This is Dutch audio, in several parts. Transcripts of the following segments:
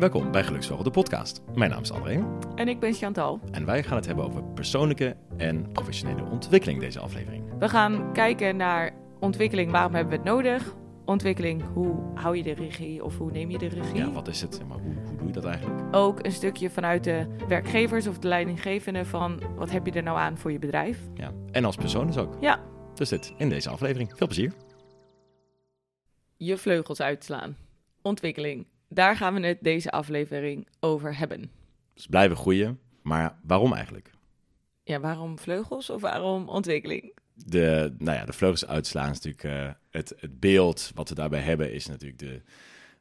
Welkom bij Geluksvogel, de podcast. Mijn naam is André En ik ben Chantal. en wij gaan het hebben over persoonlijke en professionele ontwikkeling deze aflevering. We gaan kijken naar ontwikkeling, waarom hebben we het nodig? Ontwikkeling, hoe hou je de regie of hoe neem je de regie? Ja, wat is het? Zeg Maar hoe, hoe doe je dat eigenlijk? Ook een stukje vanuit de werkgevers of de leidinggevende van wat heb je er nou aan voor je bedrijf? Ja. En als persoon dus ook. Ja. Dus dit in deze aflevering. Veel plezier. Je vleugels uitslaan. Ontwikkeling. Daar gaan we het deze aflevering over hebben. Dus blijven groeien. Maar waarom eigenlijk? Ja, waarom vleugels of waarom ontwikkeling? De, nou ja, de vleugels uitslaan is natuurlijk eh, het, het beeld wat we daarbij hebben is natuurlijk de,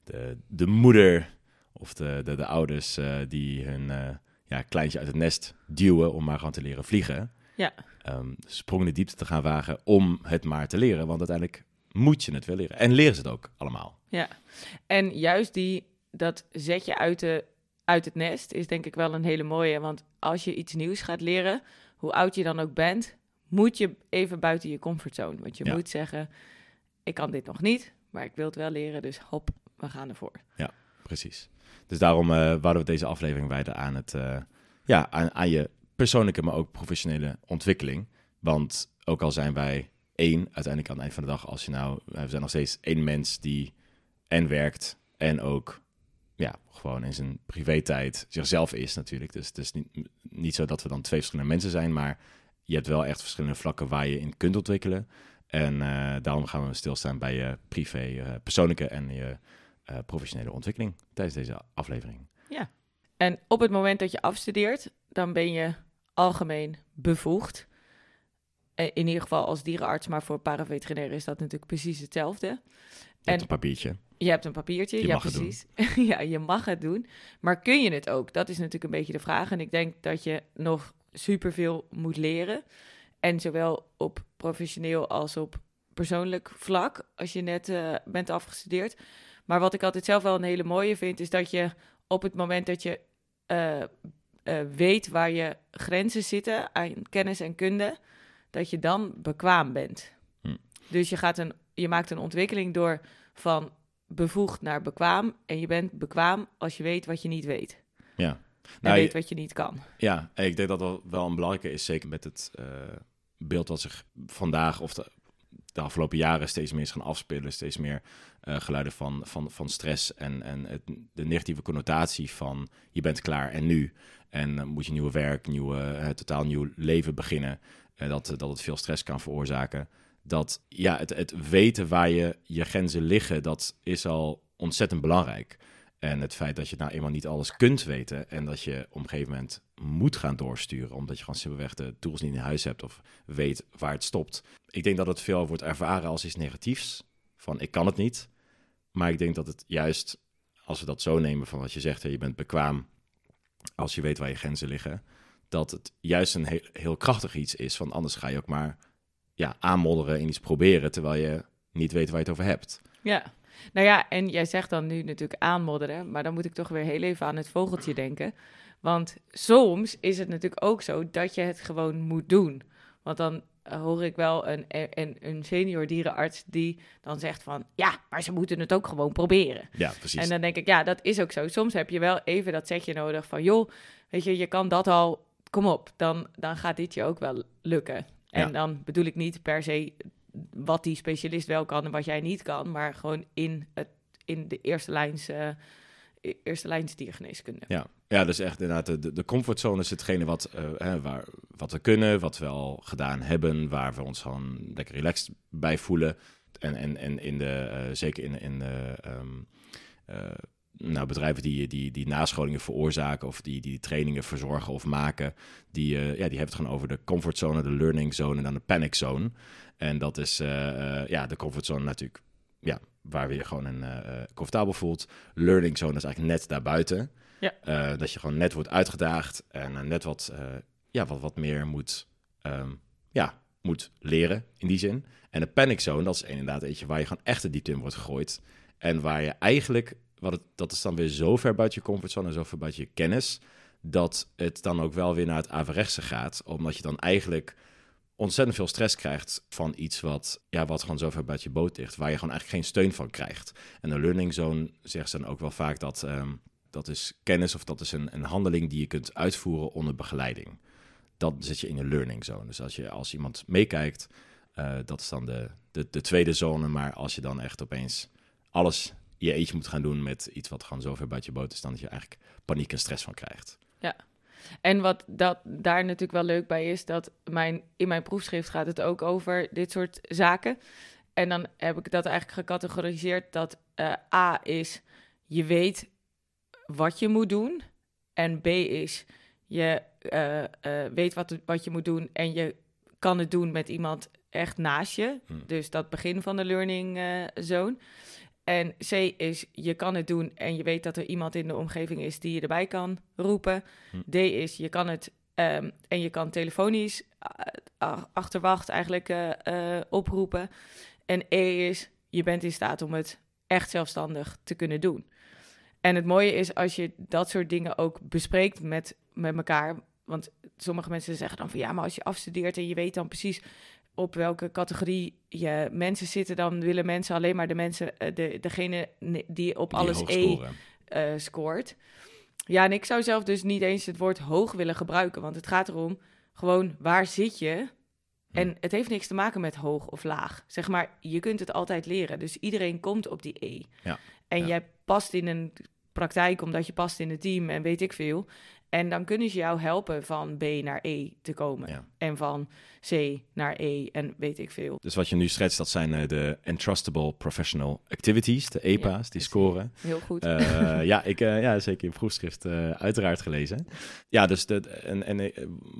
de, de moeder of de, de, de ouders eh, die hun eh, ja, kleintje uit het nest duwen om maar gewoon te leren vliegen. Ja. Sprong in de diepte te gaan wagen om het maar te leren. Want uiteindelijk moet je het wel leren. En leren ze het ook allemaal. Ja, en juist die, dat zetje uit, de, uit het nest is denk ik wel een hele mooie. Want als je iets nieuws gaat leren, hoe oud je dan ook bent, moet je even buiten je comfortzone. Want je Ja. moet zeggen, ik kan dit nog niet, maar ik wil het wel leren, dus hop, we gaan ervoor. Precies. Dus daarom eh wouden we deze aflevering wijden aan, het, eh, ja, aan, aan je persoonlijke, maar ook professionele ontwikkeling. Want ook al zijn wij één, uiteindelijk aan het eind van de dag, als je nou, we zijn nog steeds één mens die en werkt en ook ja, gewoon in zijn privé-tijd zichzelf is natuurlijk. Dus het is niet, niet zo dat we dan twee verschillende mensen zijn, maar je hebt wel echt verschillende vlakken waar je in kunt ontwikkelen. En eh, daarom gaan we stilstaan bij je privé, eh, persoonlijke en je eh, professionele ontwikkeling tijdens deze aflevering. En op het moment dat je afstudeert, dan ben je algemeen bevoegd. Eh, In ieder geval als dierenarts, maar voor paraveterinair is dat natuurlijk precies hetzelfde. Je En- hebt een papiertje. Je hebt een papiertje, Je ja mag het doen. precies. ja, je mag het doen. Maar kun je het ook? Dat is natuurlijk een beetje de vraag. En ik denk dat je nog superveel moet leren. En zowel op professioneel als op persoonlijk vlak, als je net eh, bent afgestudeerd. Maar wat ik altijd zelf wel een hele mooie vind, is dat je op het moment dat je eh, weet waar je grenzen zitten aan kennis en kunde, dat je dan bekwaam bent. Hm. Dus je, gaat een, je maakt een ontwikkeling door van bevoegd naar bekwaam. En je bent bekwaam als je weet wat je niet weet. Ja. En Nou, weet je- wat je niet kan. Ja, en ik denk dat dat wel een belangrijke is, zeker met het eh, beeld wat zich vandaag of de, de afgelopen jaren steeds meer is gaan afspelen. Steeds meer eh, geluiden van, van, van stress en, en het, de negatieve connotatie van je bent klaar en nu. En dan moet je nieuwe werk, nieuwe, eh, totaal nieuw leven beginnen. En dat, dat het veel stress kan veroorzaken. Dat ja, het, het weten waar je, je grenzen liggen, dat is al ontzettend belangrijk. En het feit dat je nou eenmaal niet alles kunt weten en dat je op een gegeven moment moet gaan doorsturen, omdat je gewoon simpelweg de tools niet in huis hebt of weet waar het stopt. Ik denk dat het veel wordt ervaren als iets negatiefs, van ik kan het niet. Maar ik denk dat het juist, als we dat zo nemen van wat je zegt, hè, je bent bekwaam als je weet waar je grenzen liggen, dat het juist een heel, krachtig iets is, van anders ga je ook maar ja, aanmodderen en iets proberen, terwijl je niet weet waar je het over hebt. Ja. Nou ja, en jij zegt dan nu natuurlijk aanmodderen. Maar dan moet ik toch weer heel even aan het vogeltje denken. Want soms is het natuurlijk ook zo dat je het gewoon moet doen. Want dan hoor ik wel een, een, een senior dierenarts die dan zegt van... Ja, maar ze moeten het ook gewoon proberen. Ja, precies. En dan denk ik, ja, dat is ook zo. Soms heb je wel even dat setje nodig van, joh, weet je, je kan dat al, kom op, dan, dan gaat dit je ook wel lukken. En Ja. dan bedoel ik niet per se wat die specialist wel kan en wat jij niet kan, maar gewoon in, het, in de eerste lijns, eh, e- eerste lijns diergeneeskunde. Ja, ja dus echt inderdaad, de- de, comfortzone is hetgene wat, eh, hè, waar, wat we kunnen, wat we al gedaan hebben, waar we ons gewoon lekker relaxed bij voelen. En, en, en in de, eh, zeker in, in de ehm, eh, nou, bedrijven die, die, die nascholingen veroorzaken of die, die trainingen verzorgen of maken, die, ja, die hebben het gewoon over de comfortzone, de learning zone en dan de panic zone. En dat is ja, de comfortzone natuurlijk, ja, waar je je gewoon een, comfortabel voelt. Learning zone is eigenlijk net daarbuiten. Ja. Eh, dat je gewoon net wordt uitgedaagd en eh, net wat, eh, ja, wat, wat meer moet, ehm, ja, moet leren in die zin. En de panic zone, dat is inderdaad eentje waar je gewoon echt de diepte in wordt gegooid. En waar je eigenlijk, wat het, dat is dan weer zo ver buiten je comfortzone en zo ver buiten je kennis, dat het dan ook wel weer naar het averechtse gaat. Omdat je dan eigenlijk ontzettend veel stress krijgt van iets wat, ja, wat gewoon zo ver buiten je boot ligt, waar je gewoon eigenlijk geen steun van krijgt. En de learning zone zegt ze dan ook wel vaak dat, ehm, dat is kennis of dat is een, een handeling die je kunt uitvoeren onder begeleiding. Dat zit je in de learning zone. Dus als, je, als iemand meekijkt, uh, dat is dan de, de, de tweede zone. Maar als je dan echt opeens alles je eentje moet gaan doen met iets wat gewoon zo buiten je boot is, dan dat je eigenlijk paniek en stress van krijgt. Ja. En wat dat daar natuurlijk wel leuk bij is, dat mijn, in mijn proefschrift gaat het ook over dit soort zaken. En dan heb ik dat eigenlijk gecategoriseerd dat uh, A is, je weet wat je moet doen. En B is, je uh, uh, weet wat, wat je moet doen en je kan het doen met iemand echt naast je. Hmm. Dus dat begin van de learning zone. En C is, je kan het doen en je weet dat er iemand in de omgeving is die je erbij kan roepen. Hmm. D is, je kan het um, en je kan telefonisch achterwacht eigenlijk oproepen. En E is, je bent in staat om het echt zelfstandig te kunnen doen. En het mooie is als je dat soort dingen ook bespreekt met, met elkaar. Want sommige mensen zeggen dan van ja, maar als je afstudeert en je weet dan precies op welke categorie je mensen zitten, dan willen mensen alleen maar de mensen, eh, de, degene die op alles E uh, scoort. Ja, en ik zou zelf dus niet eens het woord hoog willen gebruiken, want het gaat erom gewoon waar zit je en hm. het heeft niks te maken met hoog of laag. Zeg maar, je kunt het altijd leren. Dus iedereen komt op die E. Ja. En jij past in een praktijk omdat je past in het team en weet ik veel. En dan kunnen ze jou helpen van B naar E te komen. En van C naar E en weet ik veel. Dus wat je nu schetst, dat zijn uh, de Entrustable Professional Activities, de EPA's, die scoren. Heel goed. Uh, ja, ik uh, ja, zeker in proefschrift uiteraard gelezen. Ja, dus de, en, en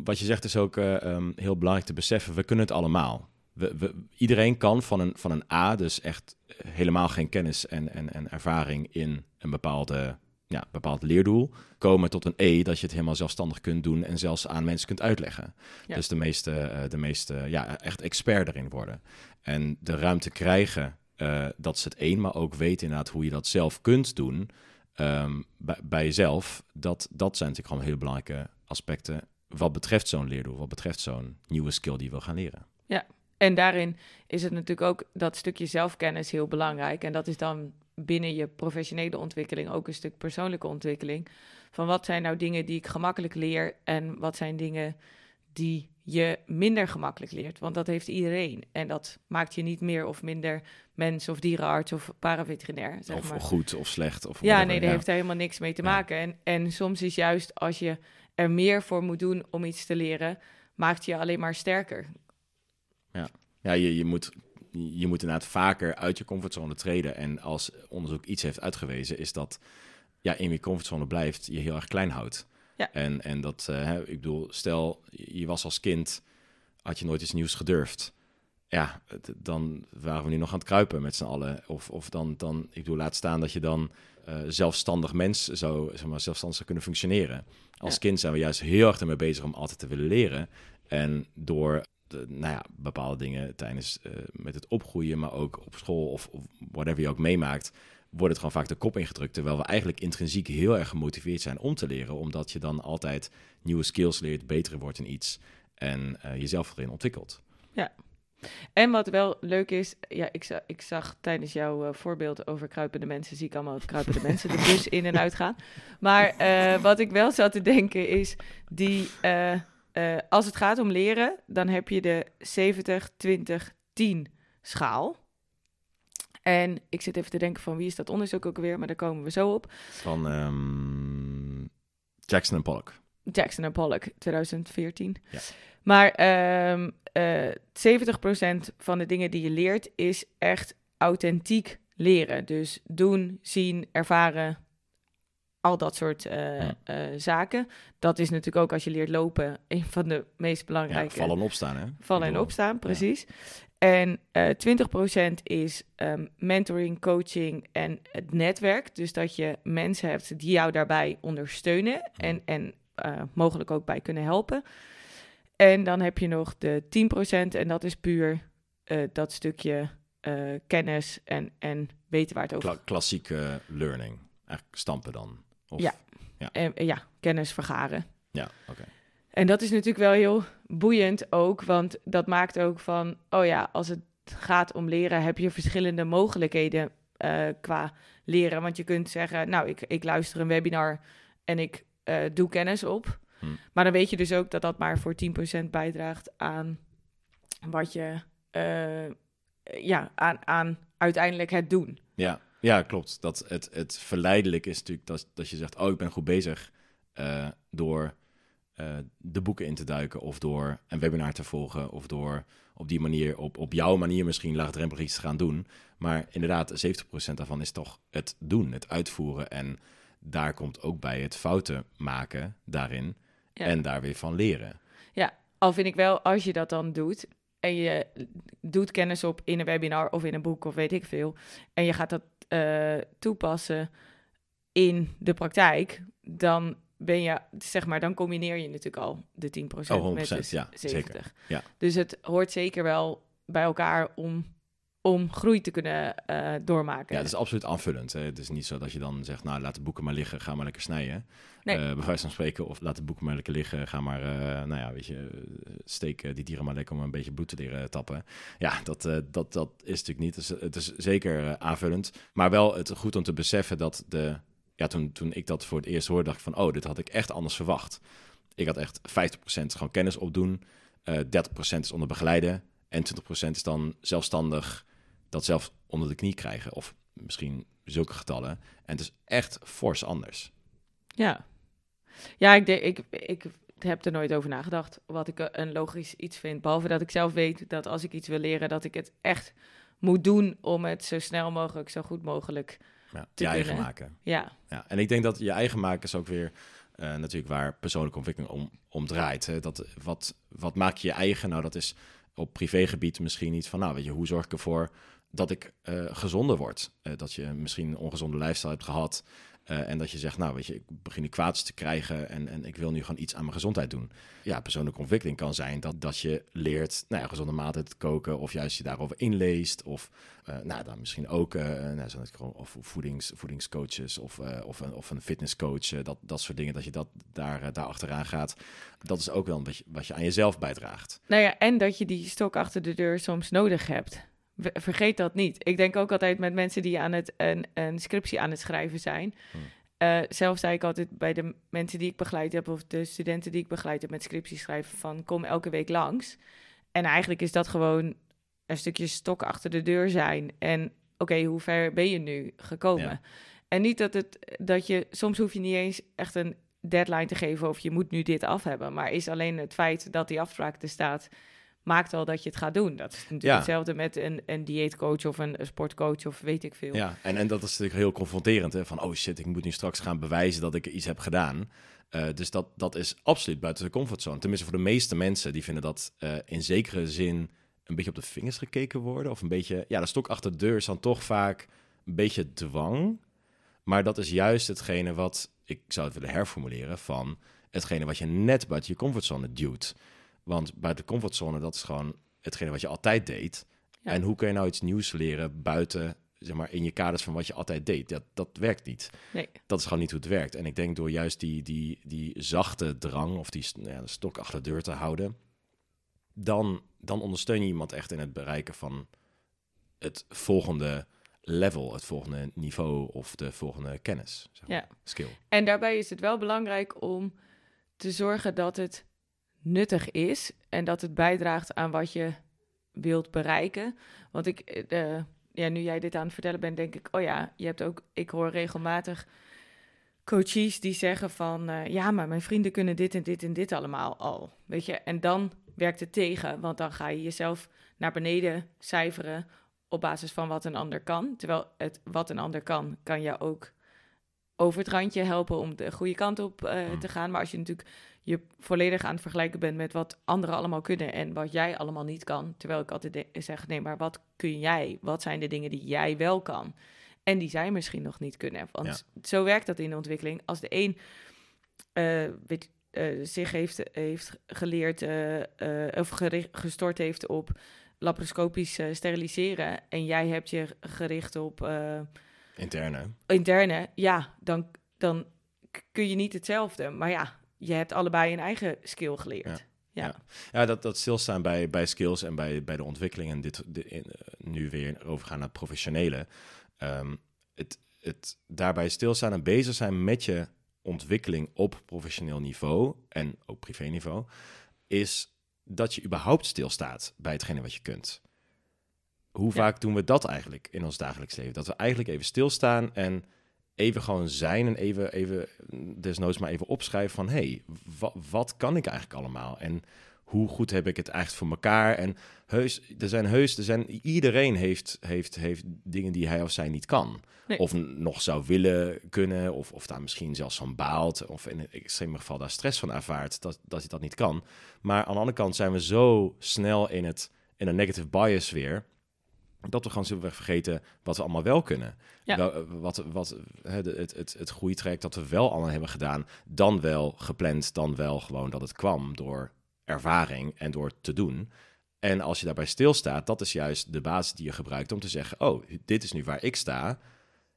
wat je zegt is ook um, heel belangrijk te beseffen. We kunnen het allemaal. We, we, iedereen kan van een, van een A, dus echt helemaal geen kennis en, en, en ervaring in een bepaalde ja, bepaald leerdoel, komen tot een E, dat je het helemaal zelfstandig kunt doen en zelfs aan mensen kunt uitleggen. Dus de meeste, uh, de meeste ja, echt expert erin worden. En de ruimte krijgen, uh, dat is het één, maar ook weten inderdaad hoe je dat zelf kunt doen um, bij, bij, jezelf. Dat, dat zijn natuurlijk gewoon hele belangrijke aspecten wat betreft zo'n leerdoel, wat betreft zo'n nieuwe skill die je wil gaan leren. Ja, en daarin is het natuurlijk ook dat stukje zelfkennis heel belangrijk. En dat is dan binnen je professionele ontwikkeling ook een stuk persoonlijke ontwikkeling. Van wat zijn nou dingen die ik gemakkelijk leer en wat zijn dingen die je minder gemakkelijk leert. Want dat heeft iedereen. En dat maakt je niet meer of minder mens of dierenarts of paraveterinair. Zeg of maar. goed of slecht. Of ja, nee, daar heeft daar helemaal niks mee te maken. En, en soms is juist als je er meer voor moet doen om iets te leren, maakt je alleen maar sterker. Ja, ja je, je moet je moet inderdaad vaker uit je comfortzone treden. En als onderzoek iets heeft uitgewezen, is dat ja, in je comfortzone blijft, je heel erg klein houdt. Ja. En, en dat, uh, ik bedoel, stel je was als kind, had je nooit iets nieuws gedurfd. Ja, dan waren we nu nog aan het kruipen met z'n allen. Of, of dan, dan, ik bedoel, laat staan dat je dan uh, zelfstandig mens zou, zeg maar, zelfstandig zou kunnen functioneren. Als kind zijn we juist heel erg ermee bezig om altijd te willen leren. En door nou ja, bepaalde dingen tijdens uh, met het opgroeien, maar ook op school of, of whatever je ook meemaakt, wordt het gewoon vaak de kop ingedrukt. Terwijl we eigenlijk intrinsiek heel erg gemotiveerd zijn om te leren, omdat je dan altijd nieuwe skills leert, beter wordt in iets en uh, jezelf erin ontwikkelt. Ja. En wat wel leuk is, ja, ik, zag, ik zag tijdens jouw uh, voorbeeld over kruipende mensen, zie ik allemaal kruipende mensen de bus in en uit gaan. Maar wat ik wel zat te denken is, die, uh, als het gaat om leren, dan heb je de 70-20-10 schaal. En ik zit even te denken van wie is dat onderzoek ook alweer, maar daar komen we zo op. Van um, Jackson en Pollock. Jackson en Pollock, 2014. Ja. Maar um, uh, 70% van de dingen die je leert is echt authentiek leren. Dus doen, zien, ervaren, al dat soort uh, uh, zaken. Dat is natuurlijk ook als je leert lopen een van de meest belangrijke. Ja, vallen en opstaan, hè? Vallen en opstaan, precies. Ja. En uh, 20% is um, mentoring, coaching en het netwerk. Dus dat je mensen hebt die jou daarbij ondersteunen en, en mogelijk ook bij kunnen helpen. En dan heb je nog de 10% en dat is puur dat stukje kennis en, en weten waar het over gaat. klassieke learning. Eigenlijk stampen dan. Of, ja. Ja. En, ja, kennis vergaren. Ja, oké. En dat is natuurlijk wel heel boeiend ook, want dat maakt ook van, oh ja, als het gaat om leren, heb je verschillende mogelijkheden eh, qua leren. Want je kunt zeggen, nou, ik, ik luister een webinar en ik eh, doe kennis op. Hm. Maar dan weet je dus ook dat dat maar voor 10% bijdraagt aan wat je, eh, ja, aan, aan uiteindelijk het doen. Ja, ja klopt. Dat het, het verleidelijk is natuurlijk dat, dat je zegt, oh, ik ben goed bezig eh, door eh, de boeken in te duiken of door een webinar te volgen of door op die manier, op, op jouw manier misschien laagdrempelig iets te gaan doen. Maar inderdaad, 70% daarvan is toch het doen, het uitvoeren. En daar komt ook bij het fouten maken daarin Ja. en daar weer van leren. Al vind ik wel, als je dat dan doet en je doet kennis op in een webinar of in een boek of weet ik veel, en je gaat dat eh, toepassen in de praktijk, dan ben je, zeg maar, dan combineer je natuurlijk al de 10% Oh, 100%, met de ja, 70. zeker. Ja. Dus het hoort zeker wel bij elkaar om, om groei te kunnen eh, doormaken. Ja, het is absoluut aanvullend. Hè. Het is niet zo dat je dan zegt, nou, laat de boeken maar liggen, ga maar lekker snijden. Nee. Eh, bij wijze van spreken, of laat de boeken maar lekker liggen, ga maar, eh, nou ja, weet je, steek die dieren maar lekker om een beetje bloed te leren tappen. Ja, dat, dat, dat is natuurlijk niet. Dus, het is zeker aanvullend. Maar wel het goed om te beseffen dat de, ja, toen, toen ik dat voor het eerst hoorde, dacht ik van, oh, dit had ik echt anders verwacht. Ik had echt 50% gewoon kennis opdoen, eh 30% is onder begeleiden en 20% is dan zelfstandig dat zelf onder de knie krijgen. Of misschien zulke getallen. En het is echt fors anders. Ja, ja ik, denk, ik, ik heb er nooit over nagedacht wat ik eh, een logisch iets vind. Behalve dat ik zelf weet dat als ik iets wil leren, dat ik het echt moet doen om het zo snel mogelijk, zo goed mogelijk. Ja, Te je eigen maken. Ja, Ja, en ik denk dat je eigen maken is ook weer eh, natuurlijk waar persoonlijke ontwikkeling om, om draait. Hè. Dat, wat, wat maak je je eigen? Nou, dat is op privégebied misschien iets van, nou, weet je, hoe zorg ik ervoor dat ik eh, gezonder word? Eh, dat je misschien een ongezonde lifestyle hebt gehad eh, en dat je zegt, nou, weet je, ik begin nu kwaad te krijgen en, en ik wil nu gewoon iets aan mijn gezondheid doen. Ja, persoonlijke ontwikkeling kan zijn dat, dat je leert, nou ja, gezonde maaltijd te koken of juist je daarover inleest of, nou, dan misschien ook, nou, zo of voedings, voedingscoaches of, of, een, of een fitnesscoach, dat, dat soort dingen, dat je dat daar, daar achteraan gaat. Dat is ook wel een beetje wat je aan jezelf bijdraagt. nou ja, en dat je die stok achter de deur soms nodig hebt. Vergeet dat niet. Ik denk ook altijd met mensen die aan het, een, een scriptie aan het schrijven zijn. Hmm. Eh, zelf zei ik altijd bij de mensen die ik begeleid heb, of de studenten die ik begeleid heb met scriptie schrijven, van kom elke week langs. En eigenlijk is dat gewoon een stukje stok achter de deur zijn. En oké, hoe ver ben je nu gekomen? Ja. En niet dat het dat je soms hoef je niet eens echt een deadline te geven of je moet nu dit af hebben. Maar is alleen het feit dat die afspraak er staat, maakt al dat je het gaat doen. Dat is natuurlijk Ja. hetzelfde met een, een dieetcoach of een, een sportcoach of weet ik veel. Ja, en, en dat is natuurlijk heel confronterend. Hè? Van, oh shit, ik moet nu straks gaan bewijzen dat ik iets heb gedaan. Eh, dus dat, dat is absoluut buiten de comfortzone. Tenminste, voor de meeste mensen, die vinden dat eh, in zekere zin een beetje op de vingers gekeken worden. Of een beetje, ja, de stok achter de deur is dan toch vaak een beetje dwang. Maar dat is juist hetgene wat, ik zou het willen herformuleren, van hetgene wat je net buiten je comfortzone duwt. Want buiten de comfortzone, dat is gewoon hetgene wat je altijd deed. Ja. En hoe kun je nou iets nieuws leren buiten, zeg maar, in je kaders van wat je altijd deed? Dat, dat werkt niet. Nee. Dat is gewoon niet hoe het werkt. En ik denk door juist die, die, die zachte drang of die nou ja, de stok achter de deur te houden, dan, dan ondersteun je iemand echt in het bereiken van het volgende level, het volgende niveau of de volgende kennis. Zeg maar, Ja. Skill. En daarbij is het wel belangrijk om te zorgen dat het nuttig is en dat het bijdraagt aan wat je wilt bereiken. Want ik, eh, ja, nu jij dit aan het vertellen bent, denk ik, oh ja, je hebt ook, ik hoor regelmatig coaches die zeggen van, eh, ja, maar mijn vrienden kunnen dit en dit en dit allemaal al, weet je. En dan werkt het tegen, want dan ga je jezelf naar beneden cijferen op basis van wat een ander kan. Terwijl het wat een ander kan, kan je ook over het randje helpen om de goede kant op eh, Mm. te gaan. Maar als je natuurlijk je volledig aan het vergelijken bent met wat anderen allemaal kunnen en wat jij allemaal niet kan. Terwijl ik altijd zeg, nee, maar wat kun jij? Wat zijn de dingen die jij wel kan? En die zij misschien nog niet kunnen. Want zo werkt dat in de ontwikkeling. Als de een eh, weet, eh, zich heeft, heeft geleerd of gestort heeft op laparoscopisch steriliseren en jij hebt je gericht op Interne. interne, ja, dan, dan kun je niet hetzelfde. Maar ja, je hebt allebei een eigen skill geleerd. Ja, Ja. Ja, dat, dat stilstaan bij, bij skills en bij, bij de ontwikkeling en dit, de- in, eh, nu weer overgaan naar het professionele. ehm, het, het daarbij stilstaan en bezig zijn met je ontwikkeling op professioneel niveau en ook privé niveau, is dat je überhaupt stilstaat bij hetgene wat je kunt. Hoe Ja. vaak doen we dat eigenlijk in ons dagelijks leven? Dat we eigenlijk even stilstaan en even gewoon zijn en even, even desnoods maar even opschrijven van... hé, hey, wa- wat kan ik eigenlijk allemaal? En hoe goed heb ik het eigenlijk voor elkaar? En heus, er zijn heus, er zijn, iedereen heeft, heeft, heeft dingen die hij of zij niet kan. Nee. Of nog zou willen kunnen, of, of daar misschien zelfs van baalt... of in een extreem geval daar stress van ervaart dat, dat hij dat niet kan. Maar aan de andere kant zijn we zo snel in, het, in een negative bias weer... dat we gewoon simpelweg vergeten wat we allemaal wel kunnen. Ja. Wel, eh, wat, wat, de- het, het, het groeitraject dat we wel allemaal hebben gedaan... dan wel gepland, dan wel gewoon dat het kwam door ervaring en door te doen... En als je daarbij stilstaat, dat is juist de basis die je gebruikt om te zeggen: Oh, dit is nu waar ik sta.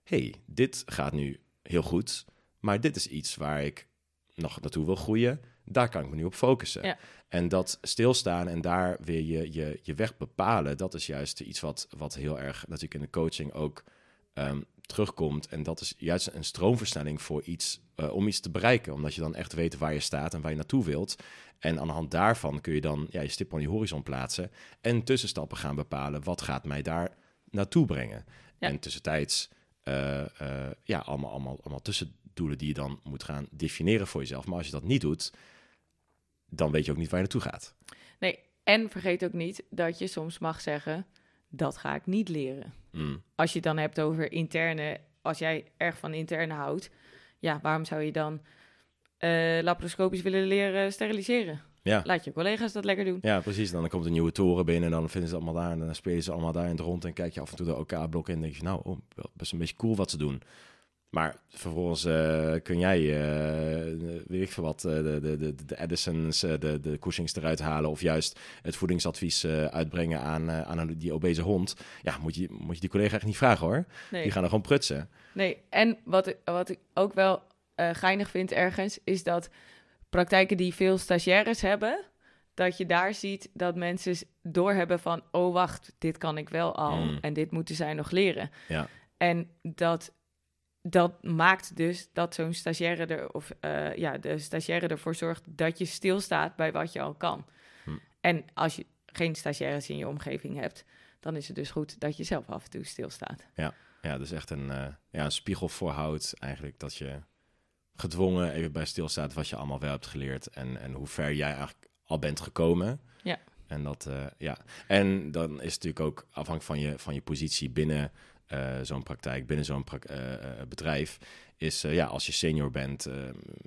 hey, dit gaat nu heel goed. Maar dit is iets waar ik nog naartoe wil groeien. Daar kan ik me nu op focussen. Ja. En dat stilstaan en daar weer je, je, je weg bepalen, dat is juist iets wat, wat heel erg natuurlijk in de coaching ook ehm, terugkomt. En dat is juist een stroomversnelling voor iets, eh, om iets te bereiken. Omdat je dan echt weet waar je staat en waar je naartoe wilt. En aan de hand daarvan kun je dan ja, je stip aan die horizon plaatsen. En tussenstappen gaan bepalen. Wat gaat mij daar naartoe brengen? Ja. En tussentijds, eh, eh, ja, allemaal, allemaal, allemaal tussendoelen die je dan moet gaan definiëren voor jezelf. Maar als je dat niet doet, dan weet je ook niet waar je naartoe gaat. Nee, en vergeet ook niet dat je soms mag zeggen, dat ga ik niet leren. Mm, Als je het dan hebt over interne, als jij erg van interne houdt, ja, waarom zou je dan eh, laparoscopisch willen leren steriliseren? Ja. Laat je collega's dat lekker doen. Ja, precies. Dan komt een nieuwe toren binnen en dan vinden ze allemaal daar. En dan spelen ze allemaal daar in het rond. En kijk je af en toe de OK-blokken en denk je, nou, oh, best een beetje cool wat ze doen. Maar vervolgens eh, kun jij, eh, weet ik veel wat, eh, de, de, de, de Edisons, de, de Cushings eruit halen. Of juist het voedingsadvies uitbrengen aan, aan een- die obese hond. Ja, moet je, moet je die collega echt niet vragen hoor. Nee. Die gaan er gewoon prutsen. Nee, en wat ik, wat ik ook wel geinig vind ergens, is dat praktijken die veel stagiaires hebben, dat je daar ziet dat mensen doorhebben van, oh wacht, dit kan ik wel al Mm. en dit moeten zij nog leren. Ja. En dat, dat maakt dus dat zo'n stagiaire er, of eh, ja, de stagiaire ervoor zorgt dat je stilstaat bij wat je al kan. Hm. En als je geen stagiaires in je omgeving hebt, dan is het dus goed dat je zelf af en toe stilstaat. Ja, dus echt een, eh, ja, een spiegel voorhoudt eigenlijk dat je gedwongen even bij stilstaat wat je allemaal wel hebt geleerd en, en hoe ver jij eigenlijk al bent gekomen. Ja. En dat, eh, ja. En dan is het natuurlijk ook afhankelijk van je, van je positie binnen zo'n praktijk, binnen zo'n eh, eh, bedrijf. Is eh, ja, als je senior bent, eh,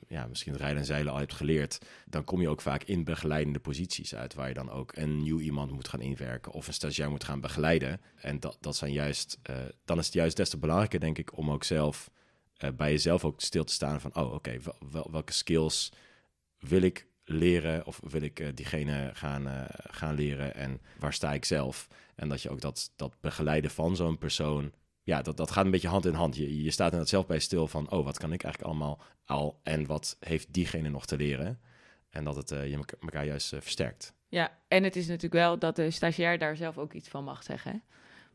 ja, misschien het rijden en zeilen al hebt geleerd, dan kom je ook vaak in begeleidende posities uit, waar je dan ook een nieuw iemand moet gaan inwerken of een stagiair moet gaan begeleiden. En dat, dat zijn juist, eh, dan is het juist des te belangrijker, denk ik, om ook zelf eh, bij jezelf ook stil te staan van, oh, oké, wel, wel- welke skills wil ik leren of wil ik eh, diegene gaan, eh, gaan leren en waar sta ik zelf? En dat je ook dat, dat begeleiden van zo'n persoon, ja, dat, dat gaat een beetje hand in hand. Je, je staat inderdaad zelf bij stil van, oh, wat kan ik eigenlijk allemaal al en wat heeft diegene nog te leren? En dat het eh, je elka- elkaar juist eh, versterkt. Ja, en het is natuurlijk wel dat de stagiair daar zelf ook iets van mag zeggen. Hè?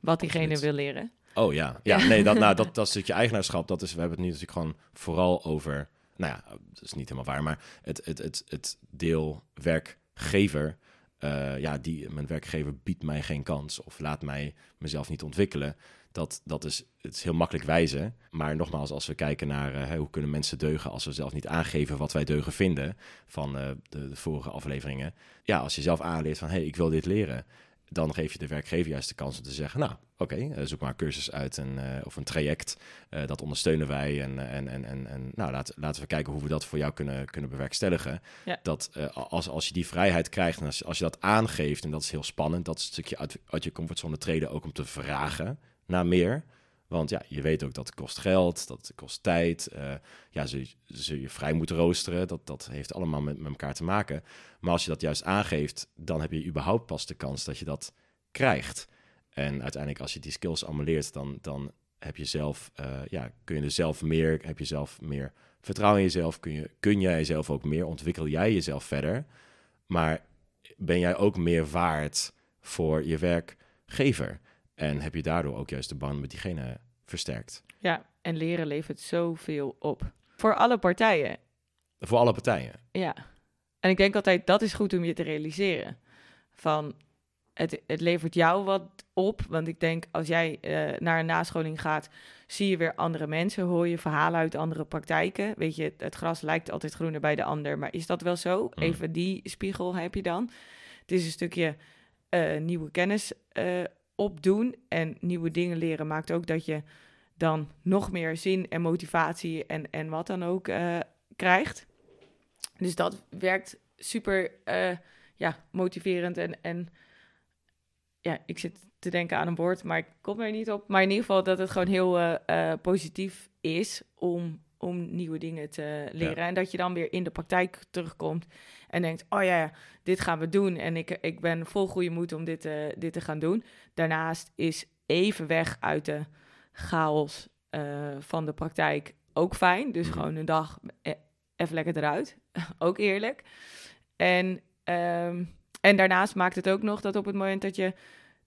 Wat diegene Absoluut. wil leren. Oh ja, ja, nee, dat, nou, dat, dat stukje eigenaarschap, dat is, we hebben het nu natuurlijk gewoon vooral over, nou ja, dat is niet helemaal waar, maar het, het, het, het deel werkgever, eh, ja, die, mijn werkgever biedt mij geen kans of laat mij mezelf niet ontwikkelen. Dat, dat is, het is heel makkelijk wijzen. Maar nogmaals, als we kijken naar hè, hoe kunnen mensen deugen als we zelf niet aangeven wat wij deugen vinden van eh, de, de vorige afleveringen. Ja, als je zelf aanleert van hé, hey, ik wil dit leren dan geef je de werkgever juist de kans om te zeggen, nou, oké, eh, zoek maar een cursus uit en, eh, of een traject. eh, dat ondersteunen wij en, en, en, en, en nou, laat, laten we kijken hoe we dat voor jou kunnen, kunnen bewerkstelligen. Ja. Dat als, als je die vrijheid krijgt en als, als je dat aangeeft, en dat is heel spannend, dat is een stukje uit, uit je comfortzone treden ook om te vragen naar meer. Want ja, je weet ook dat het kost geld, dat kost tijd. eh, ja, zul je, je vrij moeten roosteren. Dat, dat heeft allemaal met, met elkaar te maken. Maar als je dat juist aangeeft, dan heb je überhaupt pas de kans dat je dat krijgt. En uiteindelijk, als je die skills allemaal leert, dan, dan heb je zelf, eh, ja, kun je er zelf meer, heb je zelf meer vertrouwen in jezelf. Kun, je, kun jij jezelf ook meer, ontwikkel jij jezelf verder. Maar ben jij ook meer waard voor je werkgever? En heb je daardoor ook juist de band met diegene versterkt. Ja, en leren levert zoveel op. Voor alle partijen. Voor alle partijen. Ja. En ik denk altijd, dat is goed om je te realiseren. Van, het, het levert jou wat op. Want ik denk, als jij eh, naar een nascholing gaat, zie je weer andere mensen, hoor je verhalen uit andere praktijken. Weet je, het gras lijkt altijd groener bij de ander, maar is dat wel zo? Mm. Even die spiegel heb je dan. Het is een stukje eh, nieuwe kennis eh, opdoen en nieuwe dingen leren maakt ook dat je dan nog meer zin en motivatie en, en wat dan ook eh, krijgt. Dus dat werkt super eh, ja, motiverend en, en ja, ik zit te denken aan een woord, maar ik kom er niet op. Maar in ieder geval dat het gewoon heel eh, positief is om, om nieuwe dingen te leren. En dat je dan weer in de praktijk terugkomt en denkt, oh ja, ja, dit gaan we doen. En ik, ik ben vol goede moed om dit, eh, dit te gaan doen. Daarnaast is even weg uit de chaos eh, van de praktijk ook fijn. Dus Mhm. gewoon een dag eh, even lekker eruit. ook eerlijk. En, ehm, en daarnaast maakt het ook nog dat op het moment dat je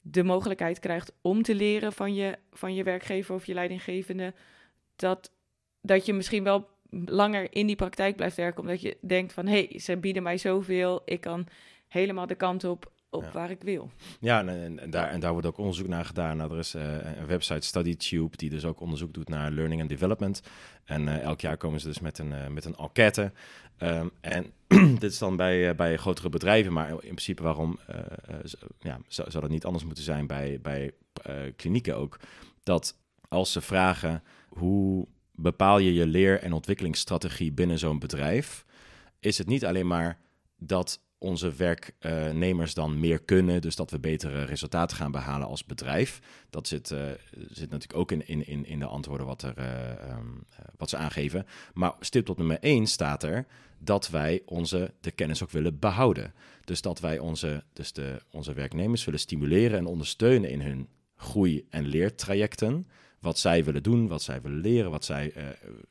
de mogelijkheid krijgt om te leren van je, van je werkgever of je leidinggevende, dat, dat je misschien wel langer in die praktijk blijft werken, omdat je denkt van, hé, hey, ze bieden mij zoveel, ik kan helemaal de kant op, op Ja. waar ik wil. Ja, en, en, en daar, en daar wordt ook onderzoek naar gedaan. Nou, er is eh, een website StudyTube die dus ook onderzoek doet naar learning and development. En eh, elk jaar komen ze dus met een, eh, met een enquête. Ehm, en dit is dan bij, bij grotere bedrijven, maar in principe waarom ja, zou, zou dat niet anders moeten zijn bij, bij klinieken ook? Dat als ze vragen hoe bepaal je je leer- en ontwikkelingsstrategie binnen zo'n bedrijf, is het niet alleen maar dat onze werknemers dan meer kunnen, dus dat we betere resultaten gaan behalen als bedrijf. Dat zit, eh, zit natuurlijk ook in, in, in, de antwoorden wat, er, eh, ehm, eh, wat ze aangeven. Maar stip tot nummer 1 staat er dat wij onze, de kennis ook willen behouden. Dus dat wij onze, dus de, onze werknemers willen stimuleren en ondersteunen in hun groei- en leertrajecten. Wat zij willen doen, wat zij willen leren, wat zij eh,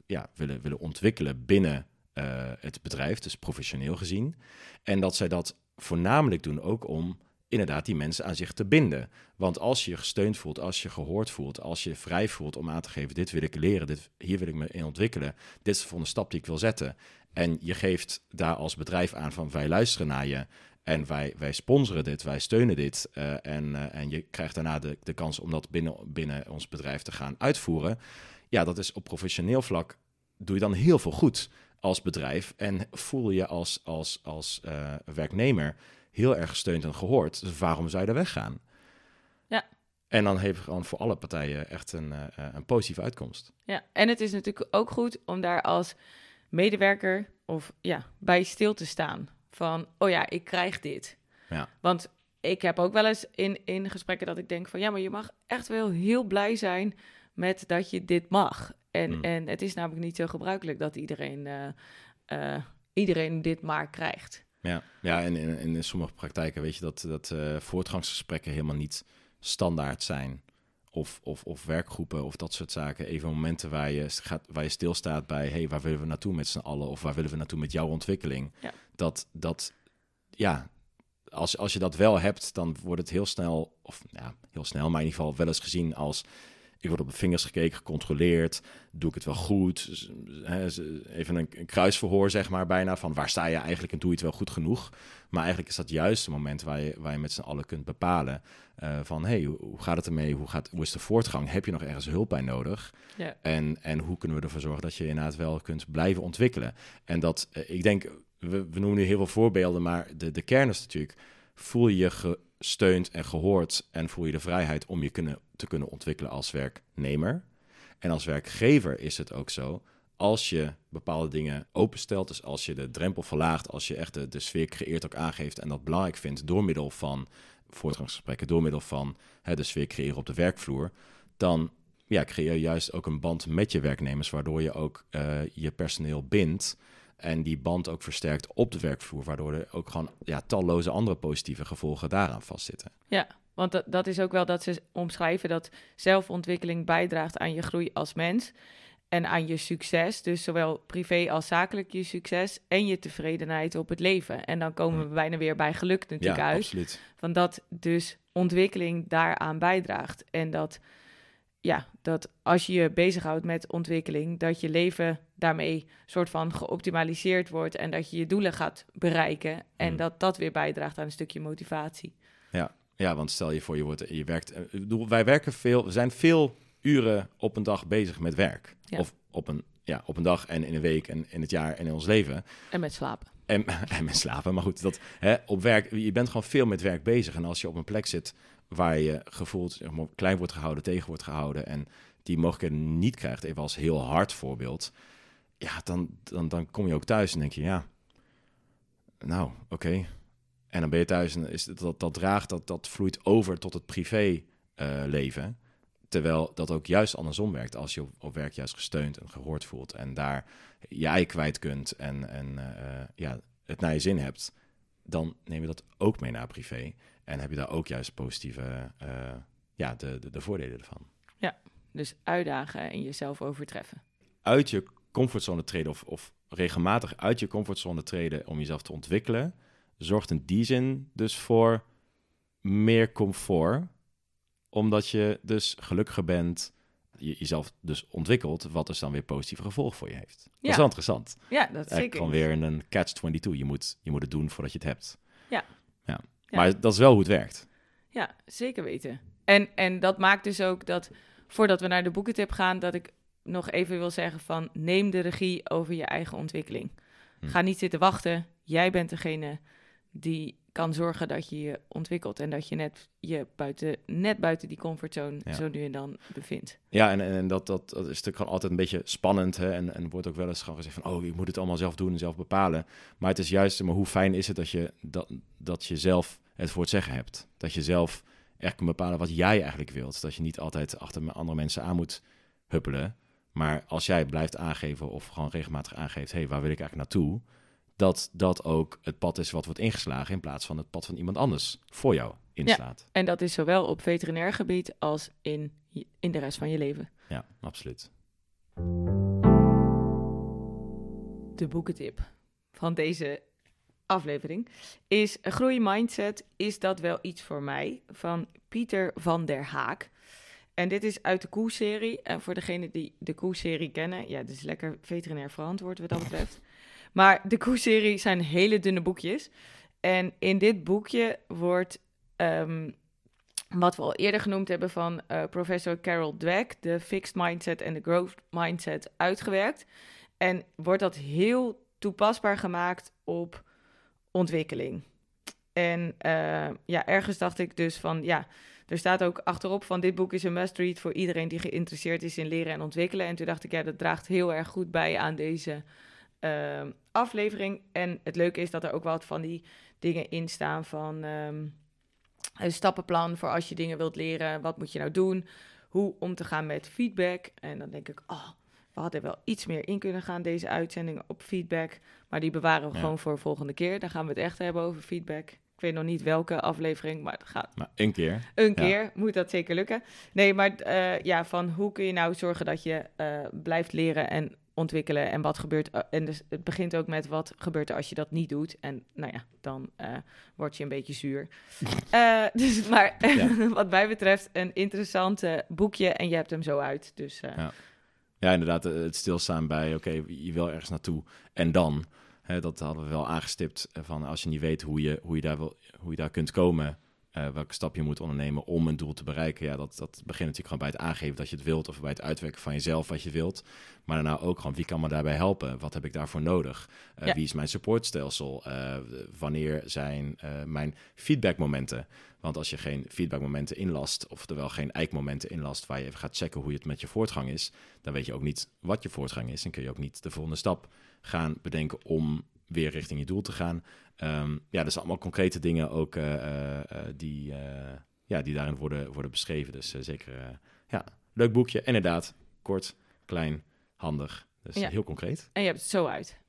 ja, willen, willen ontwikkelen binnen eh, het bedrijf, dus professioneel gezien. En dat zij dat voornamelijk doen ook om inderdaad die mensen aan zich te binden. Want als je gesteund voelt, als je gehoord voelt, als je vrij voelt om aan te geven, dit wil ik leren, dit, hier wil ik me in ontwikkelen, dit is de volgende stap die ik wil zetten. En je geeft daar als bedrijf aan van wij luisteren naar je en wij, wij sponsoren dit, wij steunen dit. eh, en, eh, en je krijgt daarna de, de kans om dat binnen, binnen ons bedrijf te gaan uitvoeren. Ja, dat is op professioneel vlak, doe je dan heel veel goed als bedrijf. En voel je als, als, als eh, werknemer heel erg gesteund en gehoord. Dus waarom zou je er weggaan? Ja. En dan heeft het gewoon voor alle partijen echt een, een positieve uitkomst. Ja, en het is natuurlijk ook goed om daar als medewerker of ja, bij stil te staan. Van, oh ja, ik krijg dit. Ja. Want ik heb ook wel eens in, in gesprekken dat ik denk van, ja, maar je mag echt wel heel blij zijn met dat je dit mag. En, Mm. en het is namelijk niet zo gebruikelijk dat iedereen, eh, eh, iedereen dit maar krijgt. Ja, ja en in, in sommige praktijken weet je dat, dat eh, voortgangsgesprekken helemaal niet standaard zijn. Of, of, of werkgroepen of dat soort zaken. Even momenten waar je, gaat, waar je stilstaat bij... hey, waar willen we naartoe met z'n allen? Of waar willen we naartoe met jouw ontwikkeling? Ja. Dat, dat, ja, als, als je dat wel hebt, dan wordt het heel snel... of ja, heel snel, maar in ieder geval wel eens gezien als... ik word op de vingers gekeken, gecontroleerd. Doe ik het wel goed? Even een, kruisverhoor, zeg maar, bijna. Van waar sta je eigenlijk en doe je het wel goed genoeg? Maar eigenlijk is dat juist het moment waar je, waar je met z'n allen kunt bepalen... eh, van, hey, hoe, hoe gaat het ermee? Hoe, gaat, hoe is de voortgang? Heb je nog ergens hulp bij nodig? Ja. En, en hoe kunnen we ervoor zorgen dat je inderdaad wel kunt blijven ontwikkelen? En dat, eh, ik denk, we, we noemen nu heel veel voorbeelden... maar de, de kern is natuurlijk, voel je je gesteund en gehoord... en voel je de vrijheid om je kunnen, te kunnen ontwikkelen als werknemer... En als werkgever is het ook zo, als je bepaalde dingen openstelt, dus als je de drempel verlaagt, als je echt de, de sfeer creëert ook aangeeft en dat belangrijk vindt door middel van voortgangsgesprekken, door middel van hè, de sfeer creëren op de werkvloer, dan ja, creëer je juist ook een band met je werknemers, waardoor je ook eh, je personeel bindt en die band ook versterkt op de werkvloer, waardoor er ook gewoon ja, talloze andere positieve gevolgen daaraan vastzitten. Ja, want dat, dat is ook wel dat ze omschrijven dat zelfontwikkeling bijdraagt aan je groei als mens en aan je succes. Dus zowel privé als zakelijk je succes en je tevredenheid op het leven. En dan komen we bijna weer bij geluk natuurlijk ja, uit. absoluut. Van dat dus ontwikkeling daaraan bijdraagt. En dat ja, dat als je je bezighoudt met ontwikkeling, dat je leven daarmee soort van geoptimaliseerd wordt en dat je je doelen gaat bereiken en Hmm. dat dat weer bijdraagt aan een stukje motivatie. Ja, ja, want stel je voor, je, wordt, je werkt. eh, wij werken veel, we zijn veel uren op een dag bezig met werk. Ja. Of op een, ja, op een dag en in een week en in het jaar en in ons leven. En met slapen. En, en met slapen. Maar goed, dat, hè, op werk, je bent gewoon veel met werk bezig. En als je op een plek zit waar je gevoeld zeg maar, klein wordt gehouden, tegen wordt gehouden. en die mogelijkheden niet krijgt, even als heel hard voorbeeld. Ja, dan, dan, dan kom je ook thuis en denk je, ja, nou, oké. En dan ben je thuis en is dat, dat draagt, dat, dat vloeit over tot het privé eh. Terwijl dat ook juist andersom werkt. Als je op, werk juist gesteund en gehoord voelt. En daar je kwijt kunt en, en eh, ja, het naar je zin hebt. Dan neem je dat ook mee naar privé. En heb je daar ook juist positieve, eh, ja, de, de, de voordelen ervan. Dus uitdagen en jezelf overtreffen. Uit je comfortzone treden of, of regelmatig uit je comfortzone treden om jezelf te ontwikkelen. Zorgt in die zin dus voor meer comfort. Omdat je dus gelukkiger bent, je, jezelf dus ontwikkelt, wat dus dan weer positieve gevolgen voor je heeft. Dat Ja. is wel interessant. Ja, dat is zeker. gewoon weer een catch-22. Je moet, je moet het doen voordat je het hebt. Ja. ja. Maar dat is wel hoe het werkt. Ja, zeker weten. En, en dat maakt dus ook dat, voordat we naar de boekentip gaan, dat ik nog even wil zeggen van neem de regie over je eigen ontwikkeling. Hm. Ga niet zitten wachten. Jij bent degene die kan zorgen dat je je ontwikkelt en dat je net, je buiten, net buiten die comfortzone Ja. zo nu en dan bevindt. Ja, en, en dat, dat, dat is natuurlijk gewoon altijd een beetje spannend. Hè? En, en wordt ook wel eens gewoon gezegd van... oh, je moet het allemaal zelf doen en zelf bepalen. Maar het is juist, maar hoe fijn is het dat je, dat, dat je zelf het voor het zeggen hebt. Dat je zelf echt kan bepalen wat jij eigenlijk wilt. Dat je niet altijd achter andere mensen aan moet huppelen. Maar als jij blijft aangeven of gewoon regelmatig aangeeft... hé, hey, waar wil ik eigenlijk naartoe? Dat dat ook het pad is wat wordt ingeslagen... in plaats van het pad van iemand anders voor jou inslaat. En dat is zowel op veterinair gebied als in, in de rest van je leven. ja absoluut. de boekentip van deze aflevering is Groei Mindset, is dat wel iets voor mij? Van Pieter van der Haak. En dit is uit de Koe-serie. En voor degenen die de Koe-serie kennen, ja, dit is lekker veterinair verantwoord wat dat betreft. Maar de Koe-serie zijn hele dunne boekjes. En in dit boekje wordt, ehm, wat we al eerder genoemd hebben van eh, professor Carol Dweck, de Fixed Mindset en de Growth Mindset, uitgewerkt. En wordt dat heel toepasbaar gemaakt op ontwikkeling. En eh, ja, ergens dacht ik dus van, ja, er staat ook achterop van dit boek is een must-read voor iedereen die geïnteresseerd is in leren en ontwikkelen. En toen dacht ik, ja, dat draagt heel erg goed bij aan deze eh, aflevering. En het leuke is dat er ook wat van die dingen in staan van ehm, een stappenplan voor als je dingen wilt leren. Wat moet je nou doen? Hoe om te gaan met feedback. En dan denk ik, oh, we hadden wel iets meer in kunnen gaan, deze uitzendingen op feedback. Maar die bewaren we Ja. gewoon voor volgende keer. Dan gaan we het echt hebben over feedback. Ik weet nog niet welke aflevering, maar het gaat Maar een keer. een Ja. keer. Moet dat zeker lukken. Nee, maar eh, ja, van hoe kun je nou zorgen dat je eh, blijft leren en ontwikkelen en wat gebeurt. eh, en dus het begint ook met wat gebeurt er als je dat niet doet. En nou ja, dan word je een beetje zuur. Dus, maar Ja. wat mij betreft een interessant boekje en je hebt hem zo uit. Dus Ja. Ja, inderdaad, eh, het stilstaan bij, oké, je wil ergens naartoe en dan. Hè, dat hadden we wel aangestipt, eh, van als je niet weet hoe je, hoe je, daar, wil, hoe je daar kunt komen, eh, welke stap je moet ondernemen om een doel te bereiken. Ja, dat, dat begint natuurlijk gewoon bij het aangeven dat je het wilt of bij het uitwerken van jezelf wat je wilt. Maar daarna ook gewoon, wie kan me daarbij helpen? Wat heb ik daarvoor nodig? Ja. Wie is mijn supportstelsel? Wanneer zijn mijn feedbackmomenten? Want als je geen feedbackmomenten inlast, oftewel geen eikmomenten inlast waar je even gaat checken hoe het met je voortgang is, dan weet je ook niet wat je voortgang is. En kun je ook niet de volgende stap gaan bedenken om weer richting je doel te gaan. Ehm, ja, dat zijn allemaal concrete dingen ook eh, eh, eh, die, ja, die daarin worden, worden beschreven. Dus zeker, ja, leuk boekje. Inderdaad, kort, klein, handig. Dus Ja. heel concreet. en je hebt het zo uit.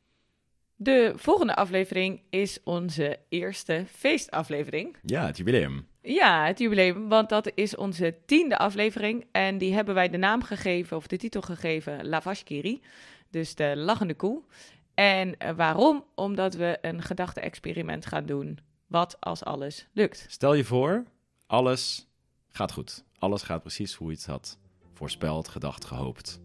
De volgende aflevering is onze eerste feestaflevering. Ja, het jubileum. Ja, het jubileum, want dat is onze tiende aflevering. En die hebben wij de naam gegeven, of de titel gegeven, La Vache qui rit. Dus de lachende koe. En eh, waarom? Omdat we een gedachte-experiment gaan doen. Wat als alles lukt? Stel je voor, alles gaat goed. Alles gaat precies hoe je het had voorspeld, gedacht, gehoopt.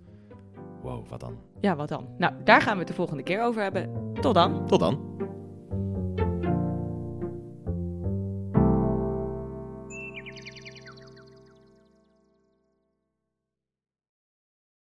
Wow, wat dan? Ja, wat dan? Nou, daar gaan we het de volgende keer over hebben. Tot dan. Tot dan.